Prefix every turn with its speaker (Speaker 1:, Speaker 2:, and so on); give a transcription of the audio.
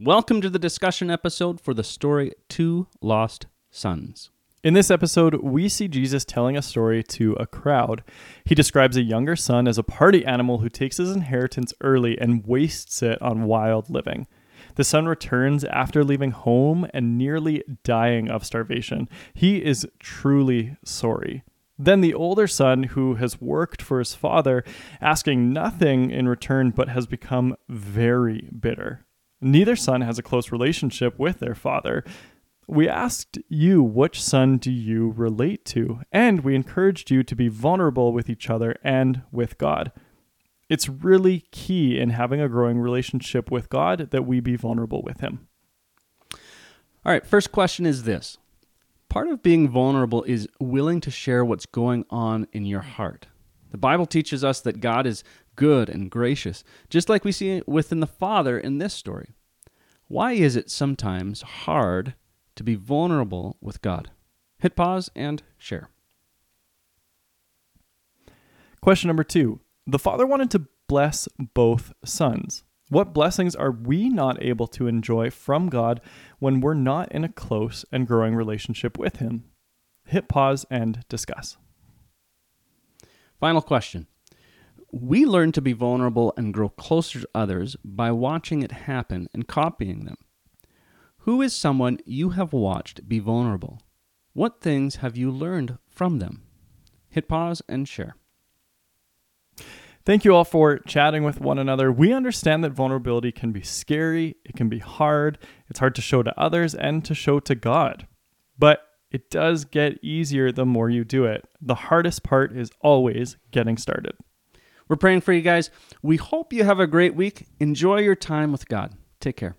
Speaker 1: Welcome to the discussion episode for the story Two Lost Sons.
Speaker 2: In this episode, we see Jesus telling a story to a crowd. He describes a younger son as a party animal who takes his inheritance early and wastes it on wild living. The son returns after leaving home and nearly dying of starvation. He is truly sorry. Then the older son, who has worked for his father, asking nothing in return but has become very bitter. Neither son has a close relationship with their father. We asked you, which son do you relate to? And we encouraged you to be vulnerable with each other and with God. It's really key in having a growing relationship with God that we be vulnerable with Him.
Speaker 1: All right, first question is this Part of being vulnerable is willing to share what's going on in your heart. The Bible teaches us that God is good and gracious, just like we see within the Father in this story. Why is it sometimes hard to be vulnerable with God? Hit pause and share.
Speaker 2: Question number two The Father wanted to bless both sons. What blessings are we not able to enjoy from God when we're not in a close and growing relationship with Him? Hit pause and discuss.
Speaker 1: Final question we learn to be vulnerable and grow closer to others by watching it happen and copying them. Who is someone you have watched be vulnerable? What things have you learned from them? Hit pause and share.
Speaker 2: Thank you all for chatting with one another. We understand that vulnerability can be scary, it can be hard, it's hard to show to others and to show to God. But it does get easier the more you do it. The hardest part is always getting started.
Speaker 1: We're praying for you guys. We hope you have a great week. Enjoy your time with God. Take care.